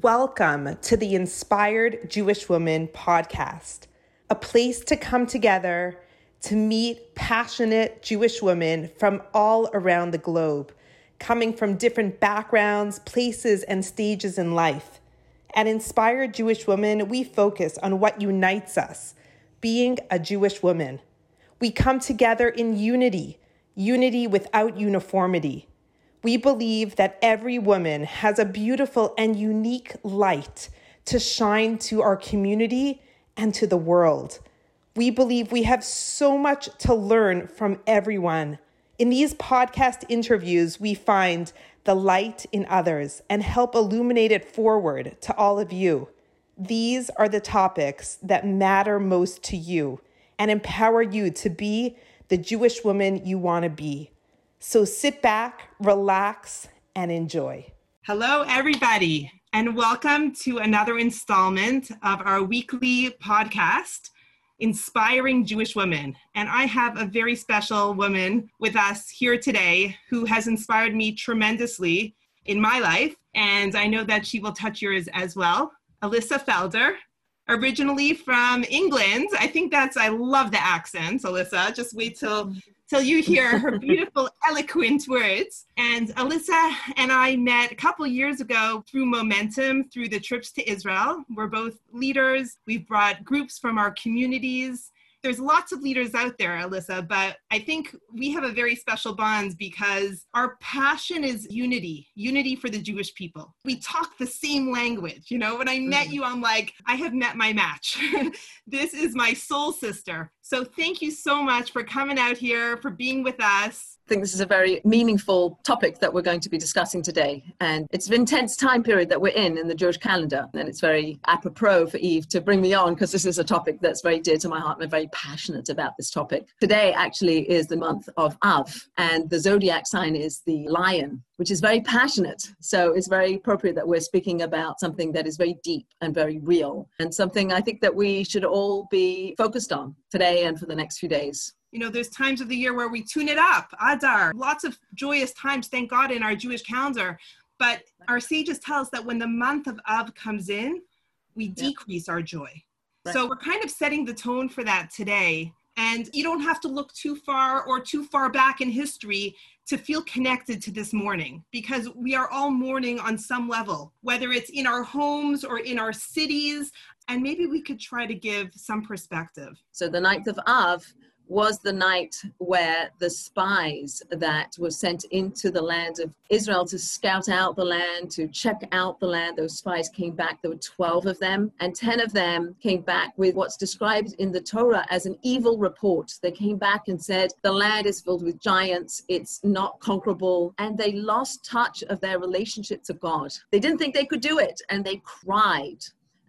Welcome to the Inspired Jewish Woman podcast, a place to come together to meet passionate Jewish women from all around the globe, coming from different backgrounds, places, and stages in life. At Inspired Jewish Woman, we focus on what unites us being a Jewish woman. We come together in unity, unity without uniformity. We believe that every woman has a beautiful and unique light to shine to our community and to the world. We believe we have so much to learn from everyone. In these podcast interviews, we find the light in others and help illuminate it forward to all of you. These are the topics that matter most to you and empower you to be the Jewish woman you want to be. So sit back, relax, and enjoy. Hello, everybody, and welcome to another installment of our weekly podcast inspiring Jewish women. And I have a very special woman with us here today who has inspired me tremendously in my life. And I know that she will touch yours as well. Elissa Felder, originally from England. I think that's, I love the accent, Elissa. Just wait till till you hear her beautiful, eloquent words. And Elissa and I met a couple years ago through Momentum, through the trips to Israel. We're both leaders. We've brought groups from our communities there's lots of leaders out there, Elissa, but I think we have a very special bond because our passion is unity, unity for the Jewish people. We talk the same language. You know, when I met mm-hmm. you, I'm like, I have met my match. this is my soul sister. So thank you so much for coming out here, for being with us think this is a very meaningful topic that we're going to be discussing today. And it's an intense time period that we're in in the Jewish calendar. And it's very apropos for Eve to bring me on because this is a topic that's very dear to my heart and I'm very passionate about this topic. Today actually is the month of Av, and the zodiac sign is the lion, which is very passionate. So it's very appropriate that we're speaking about something that is very deep and very real, and something I think that we should all be focused on today and for the next few days you know, there's times of the year where we tune it up, Adar, lots of joyous times, thank God, in our Jewish calendar. But our sages tell us that when the month of Av comes in, we decrease our joy. Right. So we're kind of setting the tone for that today. And you don't have to look too far or too far back in history to feel connected to this mourning because we are all mourning on some level, whether it's in our homes or in our cities. And maybe we could try to give some perspective. So the ninth of Av was the night where the spies that were sent into the land of Israel to scout out the land, to check out the land, those spies came back. There were 12 of them, and 10 of them came back with what's described in the Torah as an evil report. They came back and said, The land is filled with giants, it's not conquerable, and they lost touch of their relationship to God. They didn't think they could do it, and they cried.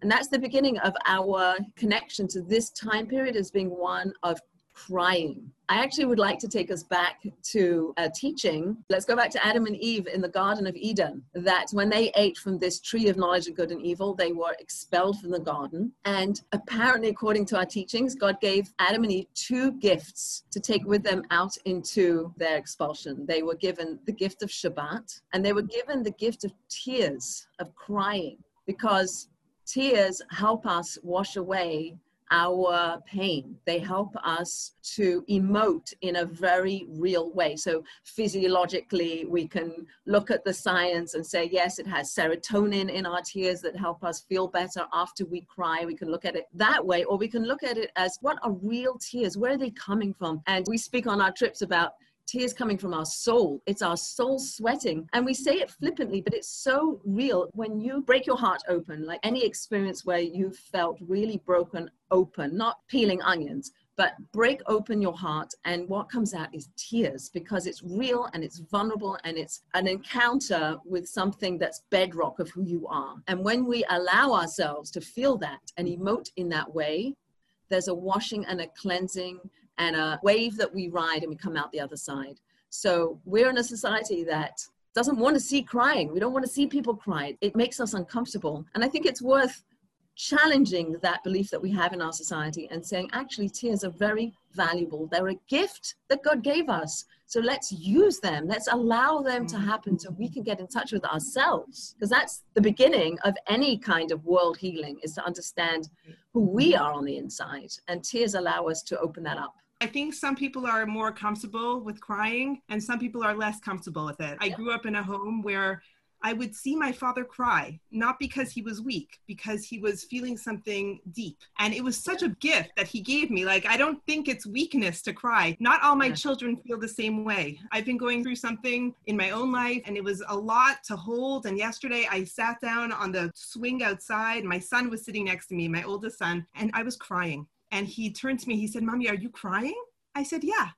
And that's the beginning of our connection to this time period as being one of crying. I actually would like to take us back to a teaching. Let's go back to Adam and Eve in the Garden of Eden. That when they ate from this tree of knowledge of good and evil, they were expelled from the garden. And apparently, according to our teachings, God gave Adam and Eve two gifts to take with them out into their expulsion. They were given the gift of Shabbat, and they were given the gift of tears, of crying, because tears help us wash away our pain. They help us to emote in a very real way. So, physiologically, we can look at the science and say, yes, it has serotonin in our tears that help us feel better after we cry. We can look at it that way, or we can look at it as what are real tears? Where are they coming from? And we speak on our trips about tears coming from our soul. It's our soul sweating. And we say it flippantly, but it's so real. When you break your heart open, like any experience where you felt really broken open, not peeling onions, but break open your heart and what comes out is tears because it's real and it's vulnerable and it's an encounter with something that's bedrock of who you are and when we allow ourselves to feel that and emote in that way there's a washing and a cleansing and a wave that we ride and we come out the other side. So we're in a society that doesn't want to see crying. We don't want to see people cry. It makes us uncomfortable. And I think it's worth challenging that belief that we have in our society and saying, actually, tears are very valuable. They're a gift that God gave us So let's use them. Let's allow them to mm. happen so we can get in touch with ourselves. Because that's the beginning of any kind of world healing is to understand mm. who we are on the inside. And tears allow us to open that up. I think some people are more comfortable with crying and some people are less comfortable with it. I grew up in a home where I would see my father cry, not because he was weak, because he was feeling something deep. And it was such a gift that he gave me. Like, I don't think it's weakness to cry. Not all my children feel the same way. I've been going through something in my own life, and it was a lot to hold. And yesterday I sat down on the swing outside. My son was sitting next to me, my oldest son, and I was crying. And he turned to me, he said, Mommy, are you crying? I said, Yeah.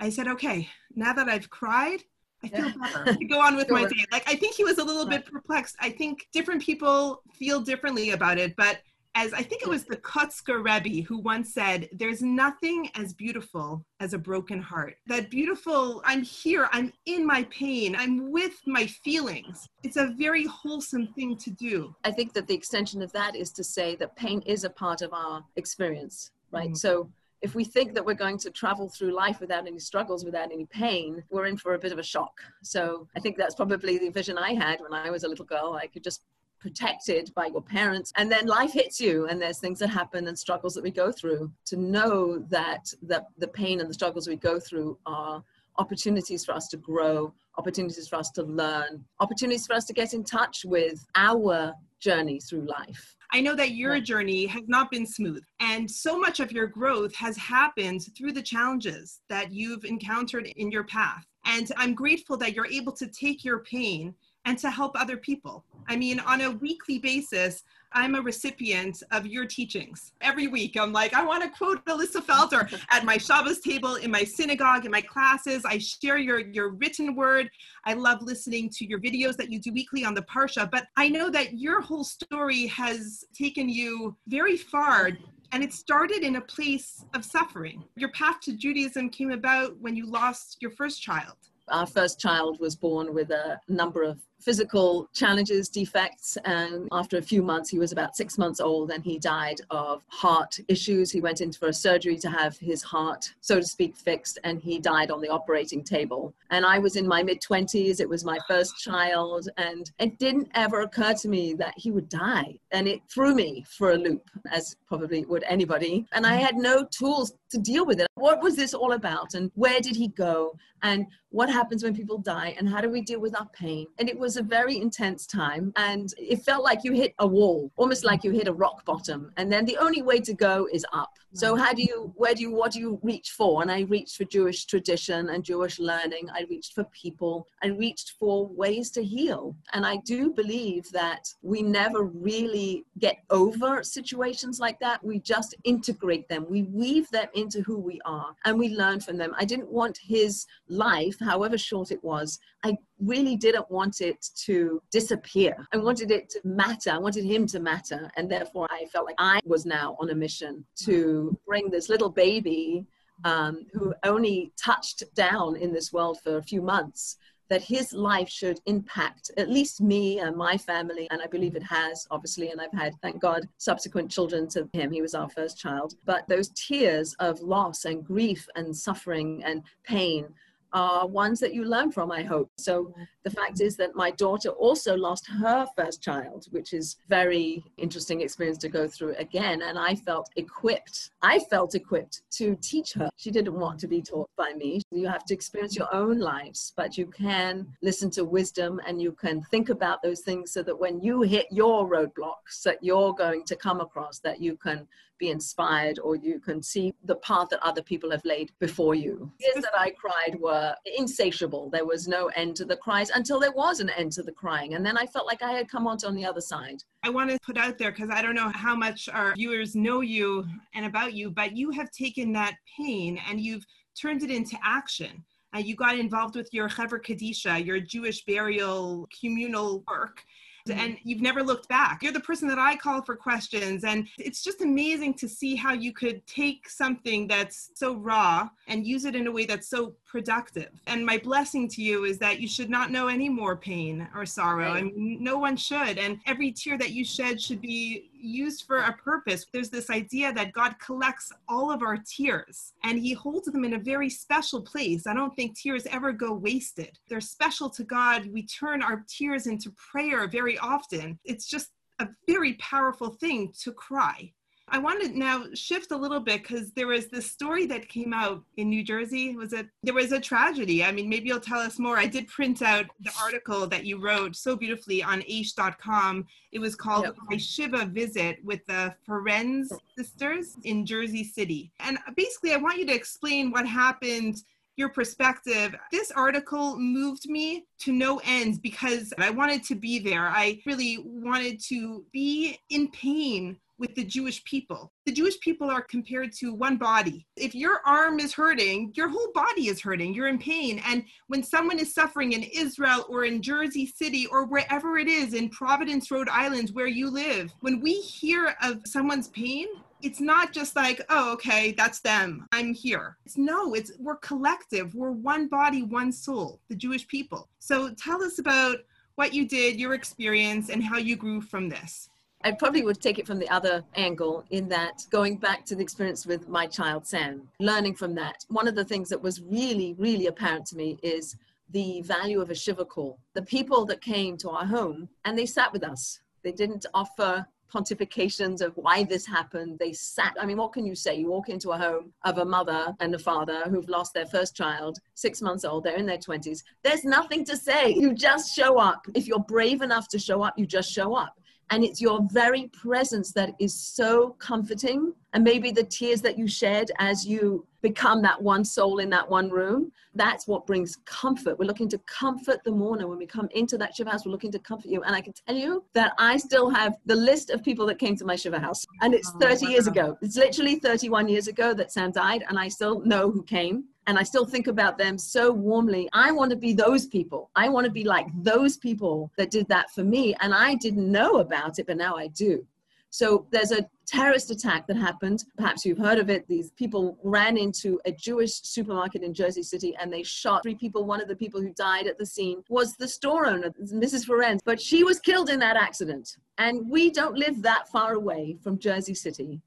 I said, Okay, now that I've cried, I feel better to go on with sure. my day. Like I think he was a little bit perplexed. I think different people feel differently about it, but as I think it was the Kotzker Rebbe who once said, There's nothing as beautiful as a broken heart. That beautiful, I'm here, I'm in my pain, I'm with my feelings. It's a very wholesome thing to do. I think that the extension of that is to say that pain is a part of our experience, right? Mm-hmm. So if we think that we're going to travel through life without any struggles, without any pain, we're in for a bit of a shock. So I think that's probably the vision I had when I was a little girl. I could just protected by your parents and then life hits you and there's things that happen and struggles that we go through to know that that the pain and the struggles we go through are opportunities for us to grow opportunities for us to learn opportunities for us to get in touch with our journey through life I know that your journey has not been smooth, and so much of your growth has happened through the challenges that you've encountered in your path. And I'm grateful that you're able to take your pain and to help other people. I mean, on a weekly basis, I'm a recipient of your teachings. Every week, I'm like, I want to quote Elissa Felder at my Shabbos table, in my synagogue, in my classes. I share your, your written word. I love listening to your videos that you do weekly on the Parsha. But I know that your whole story has taken you very far and it started in a place of suffering. Your path to Judaism came about when you lost your first child. Our first child was born with a number of physical challenges, defects, and after a few months, he was about six months old and he died of heart issues. He went in for a surgery to have his heart, so to speak, fixed, and he died on the operating table. And I was in my mid 20s, it was my first child, and it didn't ever occur to me that he would die. And it threw me for a loop, as probably would anybody. And I had no tools to deal with it. What was this all about? And where did he go? And what happens when people die? And how do we deal with our pain? And it was was a very intense time and it felt like you hit a wall, almost like you hit a rock bottom. And then the only way to go is up. So how do you, where do you, what do you reach for? And I reached for Jewish tradition and Jewish learning. I reached for people. I reached for ways to heal. And I do believe that we never really get over situations like that. We just integrate them. We weave them into who we are and we learn from them. I didn't want his life, however short it was, I really didn't want it to disappear. I wanted it to matter. I wanted him to matter. And therefore, I felt like I was now on a mission to bring this little baby um, who only touched down in this world for a few months. That his life should impact at least me and my family, and I believe it has, obviously. And I've had, thank God, subsequent children to him. He was our first child. But those tears of loss and grief and suffering and pain are ones that you learn from, I hope. So the fact is that my daughter also lost her first child, which is very interesting experience to go through again. And I felt equipped. I felt equipped to teach her. She didn't want to be taught by me. You have to experience your own lives, but you can listen to wisdom and you can think about those things so that when you hit your roadblocks that you're going to come across, that you can be inspired or you can see the path that other people have laid before you. Tears that I cried were insatiable. There was no end to the cries until there was an end to the crying. And then I felt like I had come onto on the other side. I want to put out there because I don't know how much our viewers know you and about you, but you have taken that pain and you've turned it into action. Uh, you got involved with your Chevra Kadisha, your Jewish burial communal work and you've never looked back. You're the person that I call for questions. And it's just amazing to see how you could take something that's so raw and use it in a way that's so productive. And my blessing to you is that you should not know any more pain or sorrow. Right. I mean, no one should. And every tear that you shed should be used for a purpose. There's this idea that God collects all of our tears and he holds them in a very special place. I don't think tears ever go wasted. They're special to God. We turn our tears into prayer very often. It's just a very powerful thing to cry. I want to now shift a little bit because there was this story that came out in New Jersey. Was it there was a tragedy? I mean, maybe you'll tell us more. I did print out the article that you wrote so beautifully on Aish.com. It was called yep. My Shiva Visit with the Ferencz sisters in Jersey City. And basically, I want you to explain what happened your perspective. This article moved me to no ends because I wanted to be there. I really wanted to be in pain with the Jewish people. The Jewish people are compared to one body. If your arm is hurting, your whole body is hurting. You're in pain. And when someone is suffering in Israel or in Jersey City or wherever it is in Providence, Rhode Island, where you live, when we hear of someone's pain, it's not just like, oh, okay, that's them. I'm here. It's no, it's we're collective. We're one body, one soul, the Jewish people. So tell us about what you did, your experience, and how you grew from this. I probably would take it from the other angle in that going back to the experience with my child Sam, learning from that. One of the things that was really, really apparent to me is the value of a Shiva call. The people that came to our home and they sat with us. They didn't offer pontifications of why this happened. They sat, I mean, what can you say? You walk into a home of a mother and a father who've lost their first child, six months old, they're in their 20s. There's nothing to say. You just show up. If you're brave enough to show up, you just show up. And it's your very presence that is so comforting. And maybe the tears that you shed as you become that one soul in that one room, that's what brings comfort. We're looking to comfort the mourner. When we come into that Shiva house, we're looking to comfort you. And I can tell you that I still have the list of people that came to my Shiva house. And it's 30 years ago. It's literally 31 years ago that Sam died. And I still know who came and I still think about them so warmly. I want to be those people. I want to be like those people that did that for me. And I didn't know about it, but now I do. So there's a terrorist attack that happened. Perhaps you've heard of it. These people ran into a Jewish supermarket in Jersey City and they shot three people. One of the people who died at the scene was the store owner, Mrs. Ferencz, but she was killed in that accident. And we don't live that far away from Jersey City.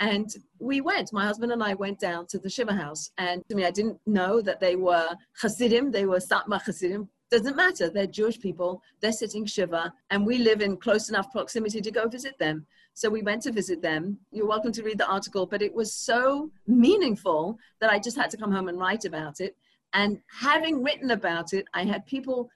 And we went, my husband and I went down to the Shiva house. And to me, I didn't know that they were Hasidim, they were Satmar Hasidim. Doesn't matter, they're Jewish people, they're sitting Shiva, and we live in close enough proximity to go visit them. So we went to visit them. You're welcome to read the article, but it was so meaningful that I just had to come home and write about it. And having written about it, I had people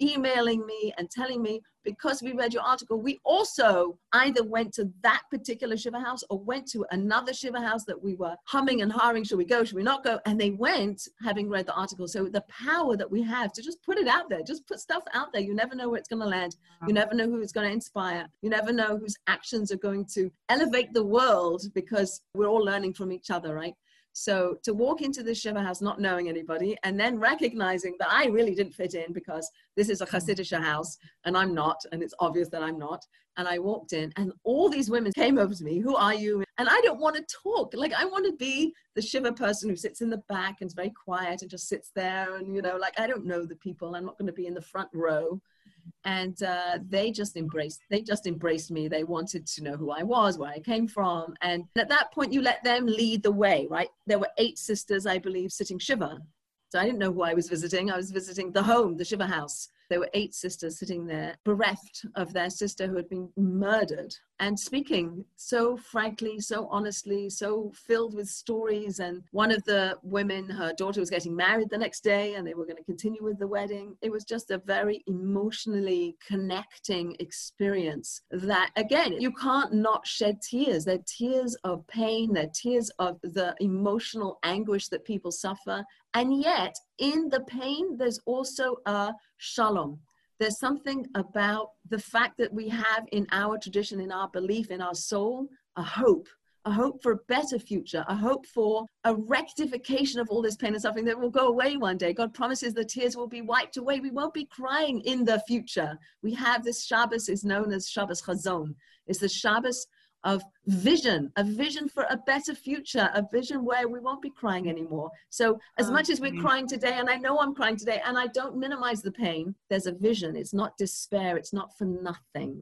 emailing me and telling me because we read your article we also either went to that particular shiva house or went to another shiva house that we were humming and harring should we go? Should we not go? And they went having read the article. So the power that we have to just put it out there just put stuff out there. You never know where it's going to land. You never know who it's going to inspire. You never know whose actions are going to elevate the world because we're all learning from each other right so to walk into the Shiva house not knowing anybody and then recognizing that I really didn't fit in because this is a Hasidic house and I'm not, and it's obvious that I'm not. And I walked in and all these women came over to me, who are you? And I don't want to talk. Like I want to be the Shiva person who sits in the back and is very quiet and just sits there. And, you know, like I don't know the people. I'm not going to be in the front row and uh, they just embraced they just embraced me. They wanted to know who i was where i came from and at that point you let them lead the way right? There were eight sisters i believe sitting shiva. So i didn't know who i was visiting. I was visiting the home the shiva house. There were eight sisters sitting there, bereft of their sister who had been murdered, and speaking so frankly, so honestly, so filled with stories. And one of the women, her daughter was getting married the next day, and they were going to continue with the wedding. It was just a very emotionally connecting experience that, again, you can't not shed tears. They're tears of pain, they're tears of the emotional anguish that people suffer. And yet, in the pain, there's also a shalom. There's something about the fact that we have in our tradition, in our belief, in our soul, a hope, a hope for a better future, a hope for a rectification of all this pain and suffering that will go away one day. God promises the tears will be wiped away. We won't be crying in the future. We have this Shabbos is known as Shabbos Chazon. It's the Shabbos of vision, a vision for a better future, a vision where we won't be crying anymore. So, as much as we're mm-hmm. crying today, and I know I'm crying today, and I don't minimize the pain, there's a vision. It's not despair, it's not for nothing.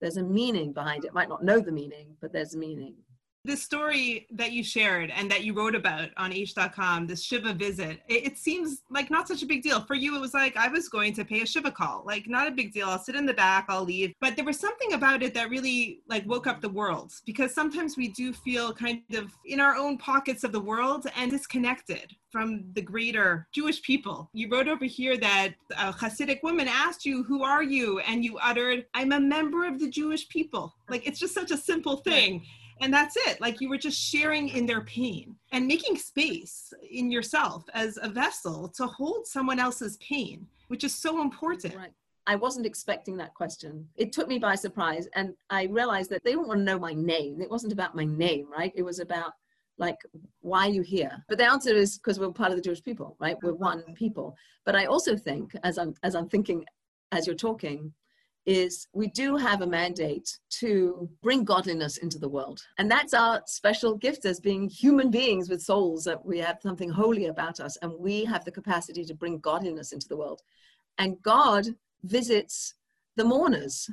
There's a meaning behind it. Might not know the meaning, but there's meaning the story that you shared and that you wrote about on Aish.com this shiva visit it, it, seems like not such a big deal. For you it was like i was going to pay a shiva call. Like not a big deal. I'll sit in the back i'll leave. But there was something about it that really like woke up the world because sometimes we do feel kind of in our own pockets of the world and disconnected from the greater jewish people. You wrote over here that a hasidic woman asked you who are you? And you uttered i'm a member of the jewish people. Like it's just such a simple thing and that's it like you were just sharing in their pain and making space in yourself as a vessel to hold someone else's pain which is so important right I wasn't expecting that question. It took me by surprise. And I realized that they didn't want to know my name. It wasn't about my name, right? It was about, like, why are you here? But the answer is because we're part of the Jewish people, right? We're one people. But I also think, as I'm, as I'm thinking, as you're talking, is we do have a mandate to bring godliness into the world. And that's our special gift as being human beings with souls, that we have something holy about us and we have the capacity to bring godliness into the world. And God visits the mourners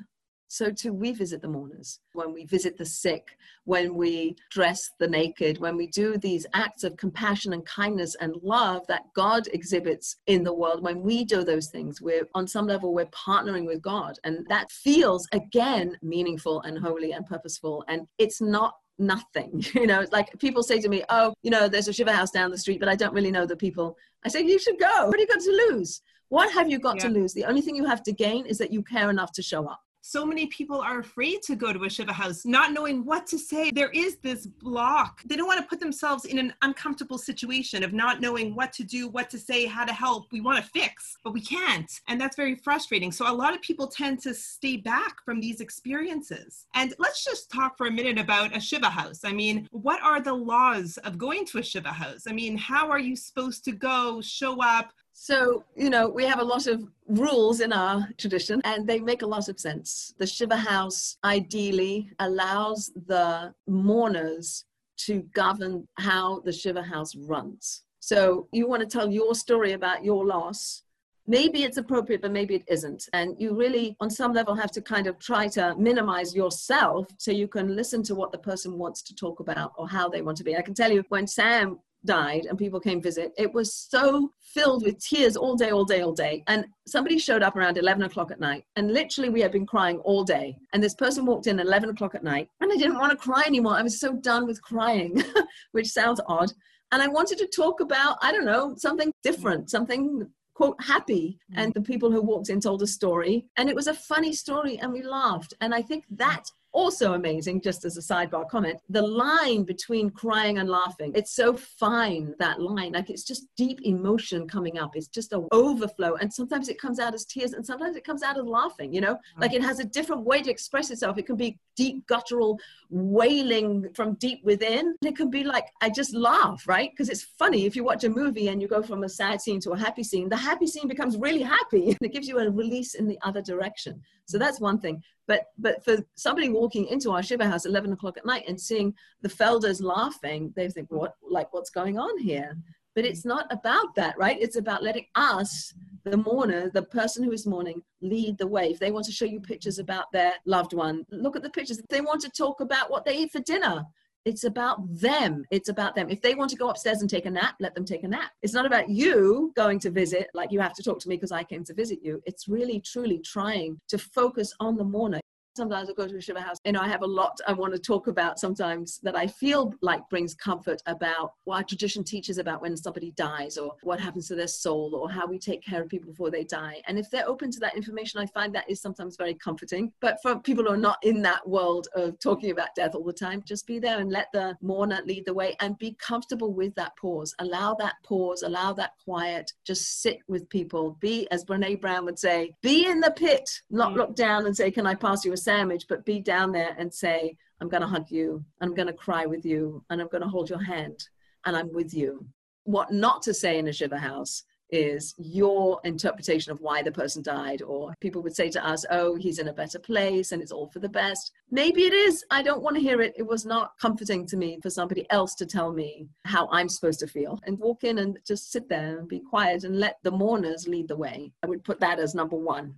so too we visit the mourners. When we visit the sick, when we dress the naked, when we do these acts of compassion and kindness and love that God exhibits in the world. When we do those things, we're on some level we're partnering with God, and that feels again meaningful and holy and purposeful. And it's not nothing you know? It's like people say to me oh you know there's a shiva house down the street but i don't really know the people. I say you should go. What have you got to lose? What have you got yeah. to lose? The only thing you have to gain is that you care enough to show up so many people are afraid to go to a Shiva house, not knowing what to say. There is this block. They don't want to put themselves in an uncomfortable situation of not knowing what to do, what to say, how to help. We want to fix, but we can't. And that's very frustrating. So a lot of people tend to stay back from these experiences. And let's just talk for a minute about a Shiva house. I mean, what are the laws of going to a Shiva house? I mean, how are you supposed to go, show up? So, you know, we have a lot of rules in our tradition and they make a lot of sense. The Shiva house ideally allows the mourners to govern how the Shiva house runs. So, you want to tell your story about your loss. Maybe it's appropriate, but maybe it isn't. And you really, on some level, have to kind of try to minimize yourself so you can listen to what the person wants to talk about or how they want to be. I can tell you when Sam died and people came visit, it was so filled with tears all day, all day, all day. And somebody showed up around 11 o'clock at night. And literally, we had been crying all day. And this person walked in 11 o'clock at night. And I didn't want to cry anymore. I was so done with crying, which sounds odd. And I wanted to talk about, I don't know, something different, something quote happy and the people who walked in told a story and it was a funny story and we laughed and i think that also amazing, just as a sidebar comment, the line between crying and laughing. It's so fine, that line. Like it's just deep emotion coming up. It's just an overflow. And sometimes it comes out as tears and sometimes it comes out as laughing, you know? Mm. Like it has a different way to express itself. It can be deep guttural wailing from deep within. It can be like, I just laugh, right? Because it's funny if you watch a movie and you go from a sad scene to a happy scene, the happy scene becomes really happy. it gives you a release in the other direction. So that's one thing. But but for somebody walking into our Shiva house 11 o'clock at night and seeing the Felders laughing, they think, what like what's going on here? But it's not about that, right? It's about letting us, the mourner, the person who is mourning, lead the way. If they want to show you pictures about their loved one, look at the pictures. If they want to talk about what they eat for dinner, it's about them. It's about them. If they want to go upstairs and take a nap, let them take a nap. It's not about you going to visit, like you have to talk to me because I came to visit you. It's really, truly trying to focus on the mourner sometimes I go to a Shiva house. You know, I have a lot I want to talk about sometimes that I feel like brings comfort about what our tradition teaches about when somebody dies or what happens to their soul or how we take care of people before they die. And if they're open to that information, I find that is sometimes very comforting. But for people who are not in that world of talking about death all the time, just be there and let the mourner lead the way and be comfortable with that pause. Allow that pause, allow that quiet, just sit with people. Be, as Brene Brown would say, be in the pit, not mm. look down and say, Can I pass you a sandwich, but be down there and say, I'm going to hug you, I'm going to cry with you, and I'm going to hold your hand, and I'm with you. What not to say in a Shiva house is your interpretation of why the person died. Or people would say to us, oh, he's in a better place and it's all for the best. Maybe it is. I don't want to hear it. It was not comforting to me for somebody else to tell me how I'm supposed to feel and walk in and just sit there and be quiet and let the mourners lead the way. I would put that as number one.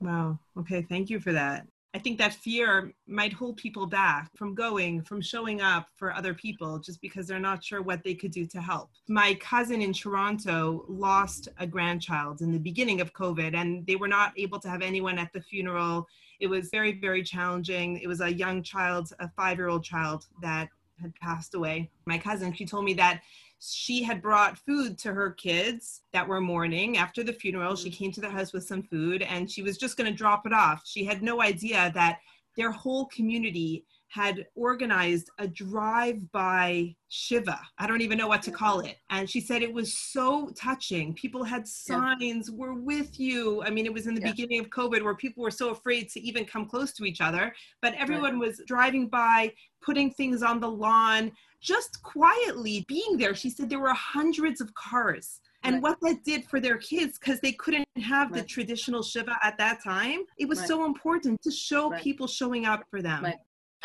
Wow. Okay. Thank you for that. I think that fear might hold people back from going, from showing up for other people just because they're not sure what they could do to help. My cousin in Toronto lost a grandchild in the beginning of COVID, and they were not able to have anyone at the funeral. It was very, very challenging. It was a young child, a five year old child that had passed away. My cousin, she told me that she had brought food to her kids that were mourning after the funeral. She mm. came to the house with some food and she was just going to drop it off. She had no idea that their whole community had organized a drive by Shiva. I don't even know what to call it. And she said it was so touching. People had signs, yeah. we're with you. I mean, it was in the yeah. beginning of COVID where people were so afraid to even come close to each other, but everyone right. was driving by, putting things on the lawn, just quietly being there. She said there were hundreds of cars. And right. what that did for their kids, because they couldn't have right. the traditional Shiva at that time, it was right. so important to show people showing up for them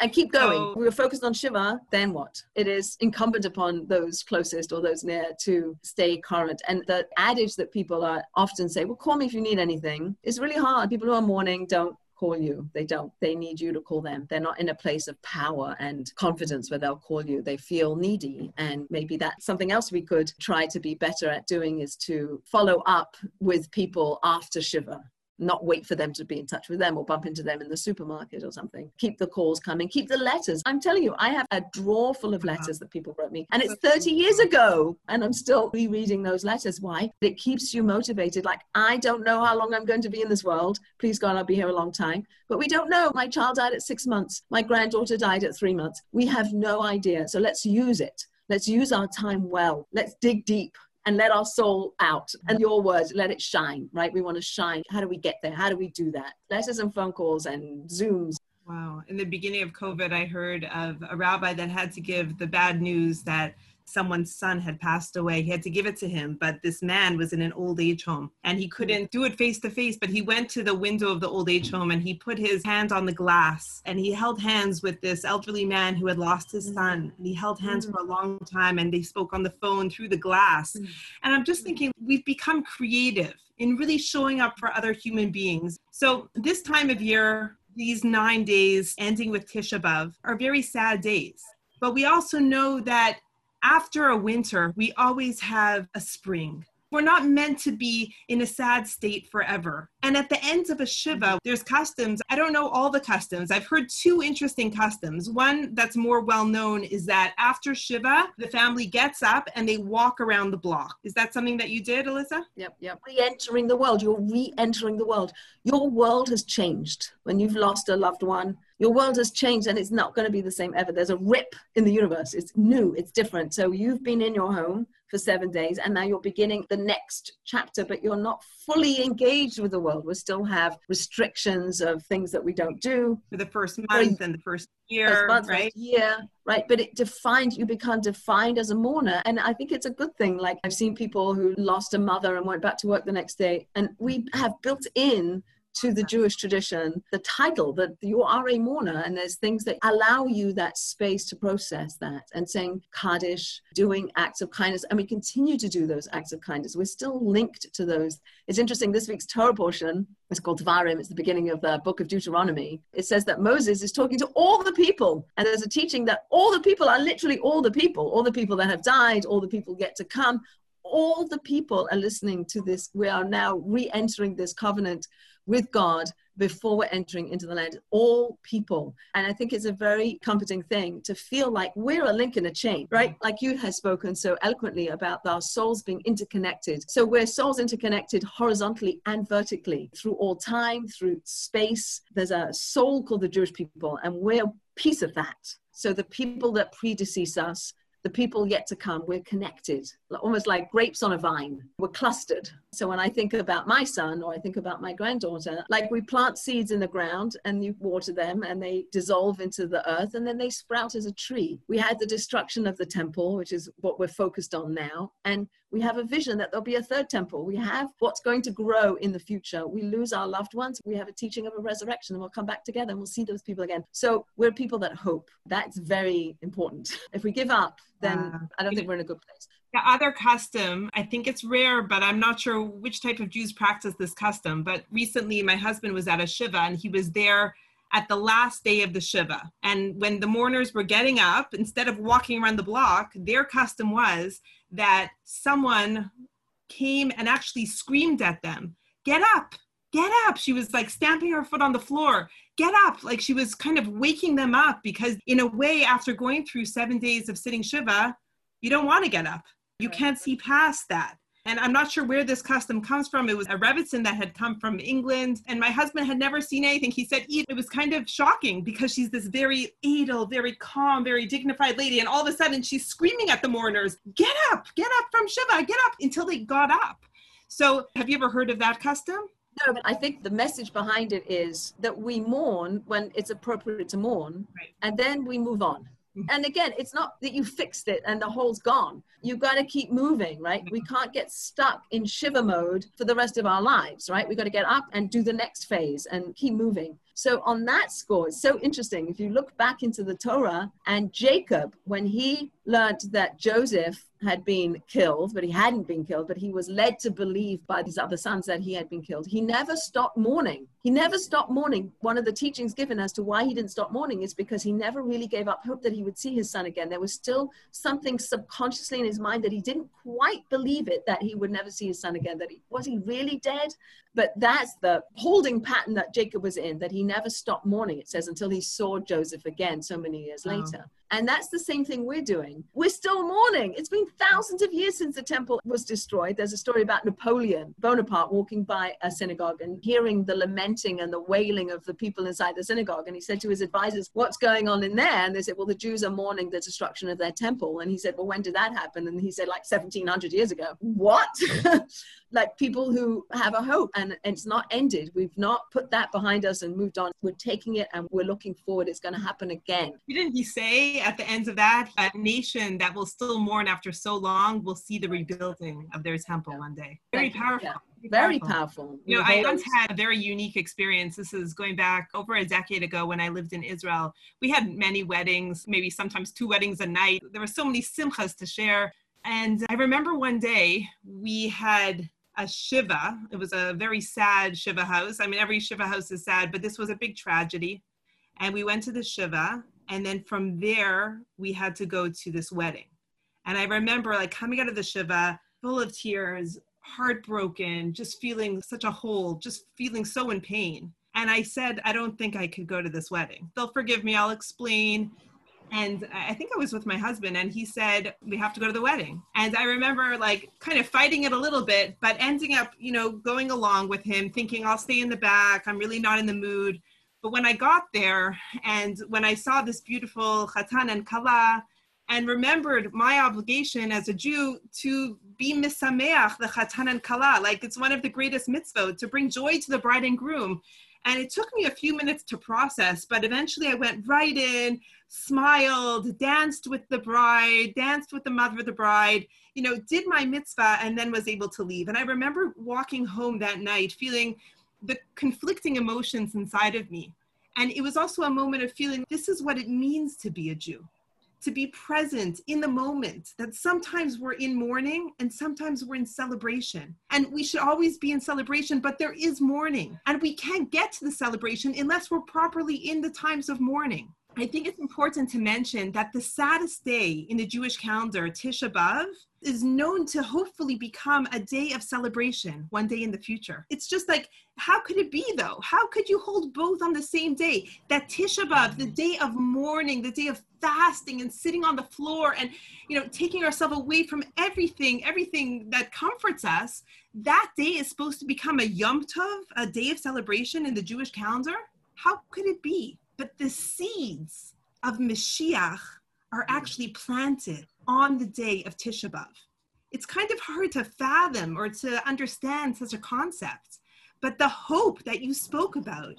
and keep going. So, we were focused on Shiva, then what? It is incumbent upon those closest or those near to stay current. And the adage that people are often say, well, call me if you need anything, is really hard. People who are mourning don't call you. They don't. They need you to call them. They're not in a place of power and confidence where they'll call you. They feel needy. And maybe that's something else we could try to be better at doing is to follow up with people after Shiva not wait for them to be in touch with them or bump into them in the supermarket or something. Keep the calls coming, keep the letters. I'm telling you, I have a drawer full of letters that people wrote me, and it's 30 years ago, and I'm still rereading those letters. Why? It keeps you motivated. Like, I don't know how long I'm going to be in this world. Please God, I'll be here a long time. But we don't know. My child died at six months, my granddaughter died at three months. We have no idea. So let's use it. Let's use our time well. Let's dig deep and let our soul out. And mm-hmm. your words, let it shine, right? We want to shine. How do we get there? How do we do that? Letters and phone calls and Zooms. Wow. In the beginning of COVID, I heard of a rabbi that had to give the bad news that someone's son had passed away. He had to give it to him, but this man was in an old age home and he couldn't do it face to face. But he went to the window of the old age home and he put his hand on the glass and he held hands with this elderly man who had lost his mm-hmm. son. And he held hands mm. for a long time and they spoke on the phone through the glass. Mm. And I'm just thinking, we've become creative in really showing up for other human beings. So, this time of year, these nine days ending with Tisha B'Av are very sad days. But we also know that after a winter, we always have a spring. We're not meant to be in a sad state forever. And at the end of a Shiva, there's customs. I don't know all the customs. I've heard two interesting customs. One that's more well known is that after Shiva, the family gets up and they walk around the block. Is that something that you did, Elissa? Yep, yep. Re entering the world. You're re entering the world. Your world has changed when you've lost a loved one your world has changed and it's not going to be the same ever. There's a rip in the universe. It's new, it's different. So you've been in your home for seven days and now you're beginning the next chapter, but you're not fully engaged with the world. We still have restrictions of things that we don't do. For the first month and the first year, first month, right? Yeah, right. But it defines, you become defined as a mourner. And I think it's a good thing. Like I've seen people who lost a mother and went back to work the next day. And we have built in to the Jewish tradition, the title that you are a mourner, and there's things that allow you that space to process that. And saying Kaddish, doing acts of kindness, and we continue to do those acts of kindness. We're still linked to those. It's interesting, this week's Torah portion is called Devarim, it's the beginning of the book of Deuteronomy. It says that Moses is talking to all the people, and there's a teaching that all the people are literally all the people, all the people that have died, all the people get to come, all the people are listening to this. We are now re entering this covenant with God before we're entering into the land, all people. And I think it's a very comforting thing to feel like we're a link in a chain, right? Mm. Like you have spoken so eloquently about our souls being interconnected. So we're souls interconnected horizontally and vertically through all time, through space. There's a soul called the Jewish people, and we're a piece of that. So the people that predecease us the people yet to come, we're connected, almost like grapes on a vine. We're clustered. So when I think about my son or I think about my granddaughter, like we plant seeds in the ground and you water them and they dissolve into the earth and then they sprout as a tree. We had the destruction of the temple, which is what we're focused on now. And We have a vision that there'll be a third temple. We have what's going to grow in the future. We lose our loved ones. We have a teaching of a resurrection and we'll come back together and we'll see those people again. So we're people that hope. That's very important. If we give up, then I don't think we're in a good place. The other custom, I think it's rare, but I'm not sure which type of Jews practice this custom. But recently, my husband was at a Shiva and he was there at the last day of the Shiva. And when the mourners were getting up, instead of walking around the block, their custom was that someone came and actually screamed at them, Get up, get up. She was like stamping her foot on the floor, Get up. Like she was kind of waking them up because, in a way, after going through seven days of sitting Shiva, you don't want to get up. You can't see past that. And I'm not sure where this custom comes from. It was a Rebbetzin that had come from England, and my husband had never seen anything. He said it was kind of shocking because she's this very edel, very calm, very dignified lady, and all of a sudden she's screaming at the mourners, "Get up! Get up from Shiva! Get up!" Until they got up. So, have you ever heard of that custom? No, but I think the message behind it is that we mourn when it's appropriate to mourn, right. and then we move on. And again, it's not that you fixed it and the hole's gone. You've got to keep moving, right? We mm-hmm. can't get stuck in shiva mode for the rest of our lives, right? We've got to get up and do the next phase and keep moving. So, on that score, it's so interesting. If you look back into the Torah and Jacob, when he learned that Joseph had been killed, but he hadn't been killed, but he was led to believe by these other sons that he had been killed. He never stopped mourning. He never stopped mourning. One of the teachings given as to why he didn't stop mourning is because he never really gave up hope that he would see his son again. There was still something subconsciously in his mind that he didn't quite believe it that he would never see his son again. That he was he really dead? But that's the holding pattern that Jacob was in, that he never stopped mourning, it says, until he saw Joseph again so many years later. And that's the same thing we're doing. We're still mourning. It's been thousands of years since the temple was destroyed. There's a story about Napoleon Bonaparte walking by a synagogue and hearing the lamenting and the wailing of the people inside the synagogue. And he said to his advisors, What's going on in there? And they said, Well, the Jews are mourning the destruction of their temple. And he said, Well, when did that happen? And he said, Like 1700 years ago. What? like people who have a hope and, it's not ended. We've not put that behind us and moved on. We're taking it and we're looking forward. It's going to happen again. Didn't he say at the end of that, a nation that will still mourn after so long will see the rebuilding of their temple one day? Very powerful. Yeah. Very powerful. You know, I once had a very unique experience. This is going back over a decade ago when I lived in Israel. We had many weddings, maybe sometimes two weddings a night. There were so many simchas to share. And I remember one day we had a shiva. It was a very sad shiva house. I mean, every shiva house is sad, but this was a big tragedy. And we went to the shiva, and then from there we had to go to this wedding. And I remember like coming out of the shiva, full of tears, heartbroken, just feeling such a hole, just feeling so in pain. And I said, I don't think I could go to this wedding. They'll forgive me. I'll explain and I think I was with my husband, and he said, We have to go to the wedding. And I remember like kind of fighting it a little bit, but ending up, you know, going along with him, thinking I'll stay in the back. I'm really not in the mood. But when I got there and when I saw this beautiful Khatan and Kala, and remembered my obligation as a Jew to be misameach, the Khatan and Kala, like it's one of the greatest mitzvot, to bring joy to the bride and groom. And it took me a few minutes to process, but eventually I went right in, smiled, danced with the bride, danced with the mother of the bride, you know, did my mitzvah, and then was able to leave. And I remember walking home that night feeling the conflicting emotions inside of me. And it was also a moment of feeling this is what it means to be a Jew to be present in the moment that sometimes we're in mourning and sometimes we're in celebration. And we should always be in celebration, but there is mourning. And we can't get to the celebration unless we're properly in the times of mourning. I think it's important to mention that the saddest day in the Jewish calendar, Tisha B'Av, is known to hopefully become a day of celebration one day in the future. It's just like, how could it be though? How could you hold both on the same day? That Tisha B'Av, the day of mourning, the day of fasting and sitting on the floor and, you know, taking ourselves away from everything, everything that comforts us, that day is supposed to become a Yom Tov, a day of celebration in the Jewish calendar? How could it be? But the seeds of Mashiach are actually planted on the day of Tisha B'Av. It's kind of hard to fathom or to understand such a concept, but the hope that you spoke about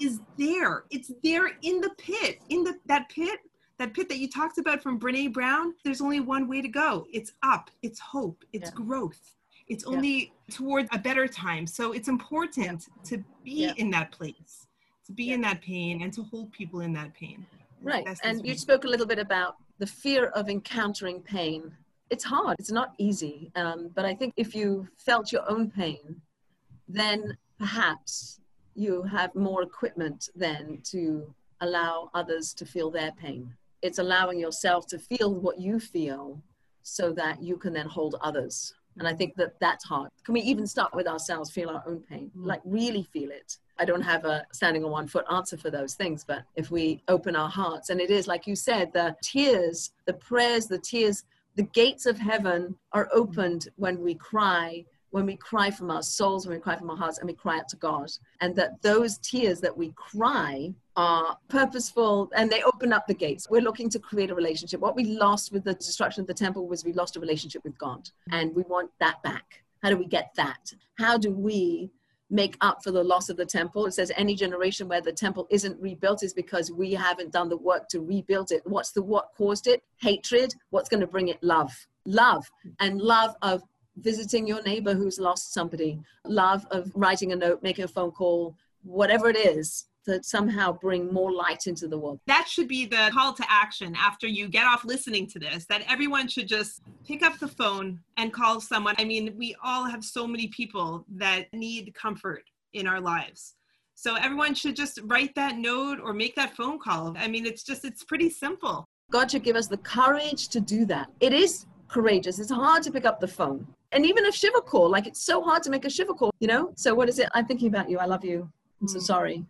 is there. It's there in the pit, in the, that pit that pit that you talked about from Brene Brown, there's only one way to go. It's up, it's hope, it's yeah. growth. It's only yeah. toward a better time. So it's important yeah. to be in that place, to be in that pain and to hold people in that pain. Right. And you spoke a little bit about the fear of encountering pain. It's hard, it's not easy. Um, but I think if you felt your own pain, then perhaps you have more equipment then to allow others to feel their pain. It's allowing yourself to feel what you feel so that you can then hold others. And I think that that's hard. Can we even start with ourselves, feel our own pain, mm. like really feel it? I don't have a standing on one foot answer for those things, but if we open our hearts, and it is like you said, the tears, the prayers, the tears, the gates of heaven are opened when we cry when we cry from our souls, when we cry from our hearts, and we cry out to God. And that those tears that we cry are purposeful and they open up the gates. We're looking to create a relationship. What we lost with the destruction of the temple was we lost a relationship with God, and we want that back. How do we get that? How do we make up for the loss of the temple. It says any generation where the temple isn't rebuilt is because we haven't done the work to rebuild it. What's the what caused it? Hatred. What's going to bring it? Love. Love and love of visiting your neighbor who's lost somebody, love of writing a note, making a phone call, whatever it is to somehow bring more light into the world. That should be the call to action after you get off listening to this that everyone should just pick up the phone and call someone. I mean, we all have so many people that need comfort in our lives. So everyone should just write that note or make that phone call. I mean, it's just, it's pretty simple. God should give us the courage to do that. It is courageous. It's hard to pick up the phone and even a shiva call like it's so hard to make a shiva call you know so what is it i'm thinking about you i love you i'm so mm. sorry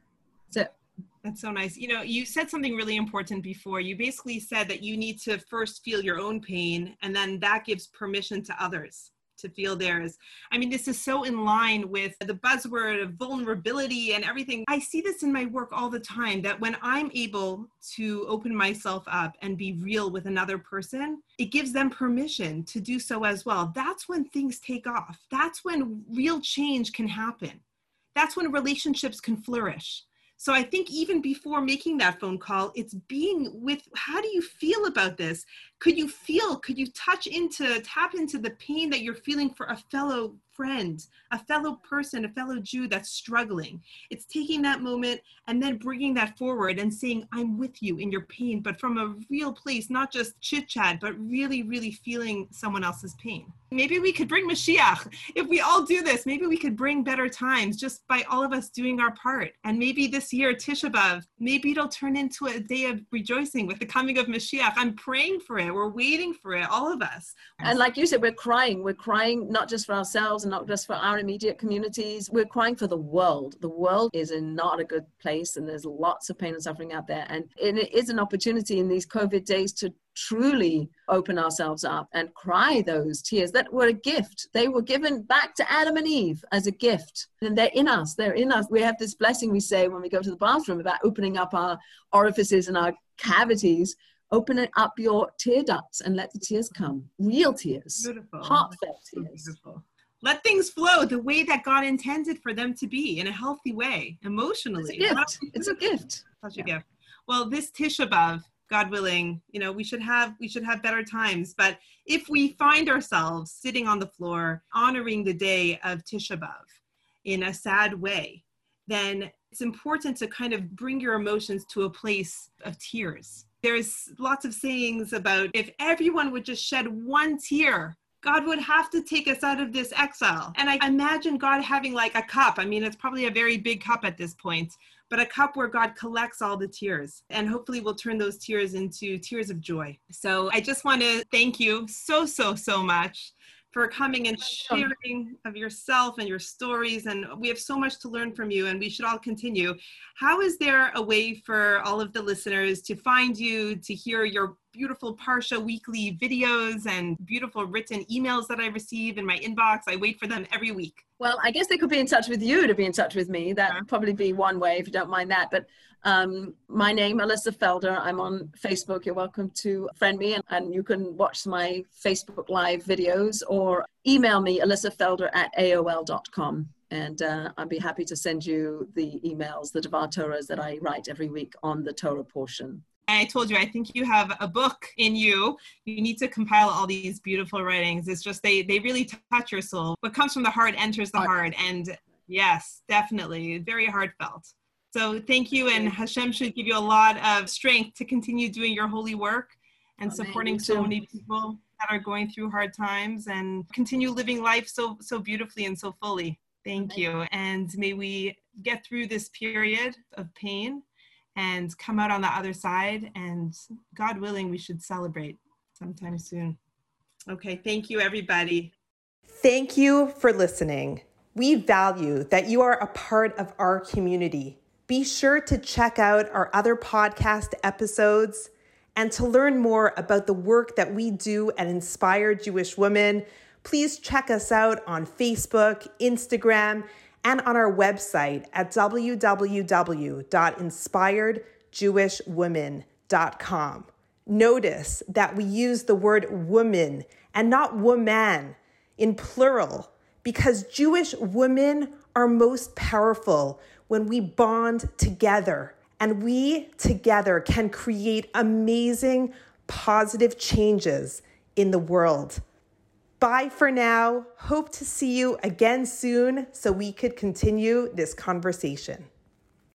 that's so nice you know you said something really important before you basically said that you need to first feel your own pain and then that gives permission to others to feel theirs. I mean, this is so in line with the buzzword of vulnerability and everything. I see this in my work all the time that when I'm able to open myself up and be real with another person, it gives them permission to do so as well. That's when things take off. That's when real change can happen. That's when relationships can flourish. So I think even before making that phone call, it's being with how do you feel about this? Could you feel, could you touch into, tap into the pain that you're feeling for a fellow friend, a fellow person, a fellow Jew that's struggling. It's taking that moment and then bringing that forward and saying, I'm with you in your pain, but from a real place, not just chit chat, but really, really feeling someone else's pain. Maybe we could bring Mashiach. If we all do this, maybe we could bring better times just by all of us doing our part. And maybe this year, Tisha B'Av, maybe it'll turn into a day of rejoicing with the coming of Mashiach. I'm praying for it. We're waiting for it, all of us. And like you said, we're crying. We're crying not just for ourselves and not just for our immediate communities. We're crying for the world. The world is in not a good place, and there's lots of pain and suffering out there. And it is an opportunity in these COVID days to truly open ourselves up and cry those tears that were a gift. They were given back to Adam and Eve as a gift. And they're in us. They're in us. We have this blessing we say when we go to the bathroom about opening up our orifices and our cavities open up your tear ducts and let the tears come real tears Beautiful. heartfelt tears Beautiful let things flow the way that God intended for them to be in a healthy way, emotionally. It's a gift. It's a gift. Such a gift. Well, this Tisha B'av, God willing, you know, we should have we should have better times. But if we find ourselves sitting on the floor honoring the day of Tisha B'av in a sad way, then it's important to kind of bring your emotions to a place of tears. There's lots of sayings about if everyone would just shed one tear God would have to take us out of this exile. And I imagine God having like a cup. I mean, it's probably a very big cup at this point, but a cup where God collects all the tears and hopefully we'll turn those tears into tears of joy. So I just want to thank you so, so, so much for coming and sharing of yourself and your stories. And we have so much to learn from you, and we should all continue. How is there a way for all of the listeners to find you, to hear your beautiful Parsha weekly videos and beautiful written emails that I receive in my inbox. I wait for them every week. Well, I guess they could be in touch with you to be in touch with me. That would probably be one way if you don't mind that. But um, my name, Elissa Felder. I'm on Facebook. You're welcome to friend me and, and you can watch my Facebook Live videos or email me, elissafelder at AOL.com. And uh, I'd be happy to send you the emails, the Devar Torahs that I write every week on the Torah portion. I told you, I think you have a book in you. You need to compile all these beautiful writings. It's just they they really touch your soul. What comes from the heart enters the heart, and yes, definitely, very heartfelt. So thank you, and Hashem should give you a lot of strength to continue doing your holy work and supporting so many people that are going through hard times and continue living life so so beautifully and so fully. Thank you, and may we get through this period of pain and come out on the other side. And God willing, we should celebrate sometime soon. Okay, thank you, everybody. Thank you for listening. We value that you are a part of our community. Be sure to check out our other podcast episodes and to learn more about the work that we do at Inspire Jewish Women. Please check us out on Facebook, Instagram, and on our website at www.inspiredjewishwomen.com. Notice that we use the word woman and not woman in plural because Jewish women are most powerful when we bond together and we together can create amazing positive changes in the world. Bye for now. Hope to see you again soon so we could continue this conversation.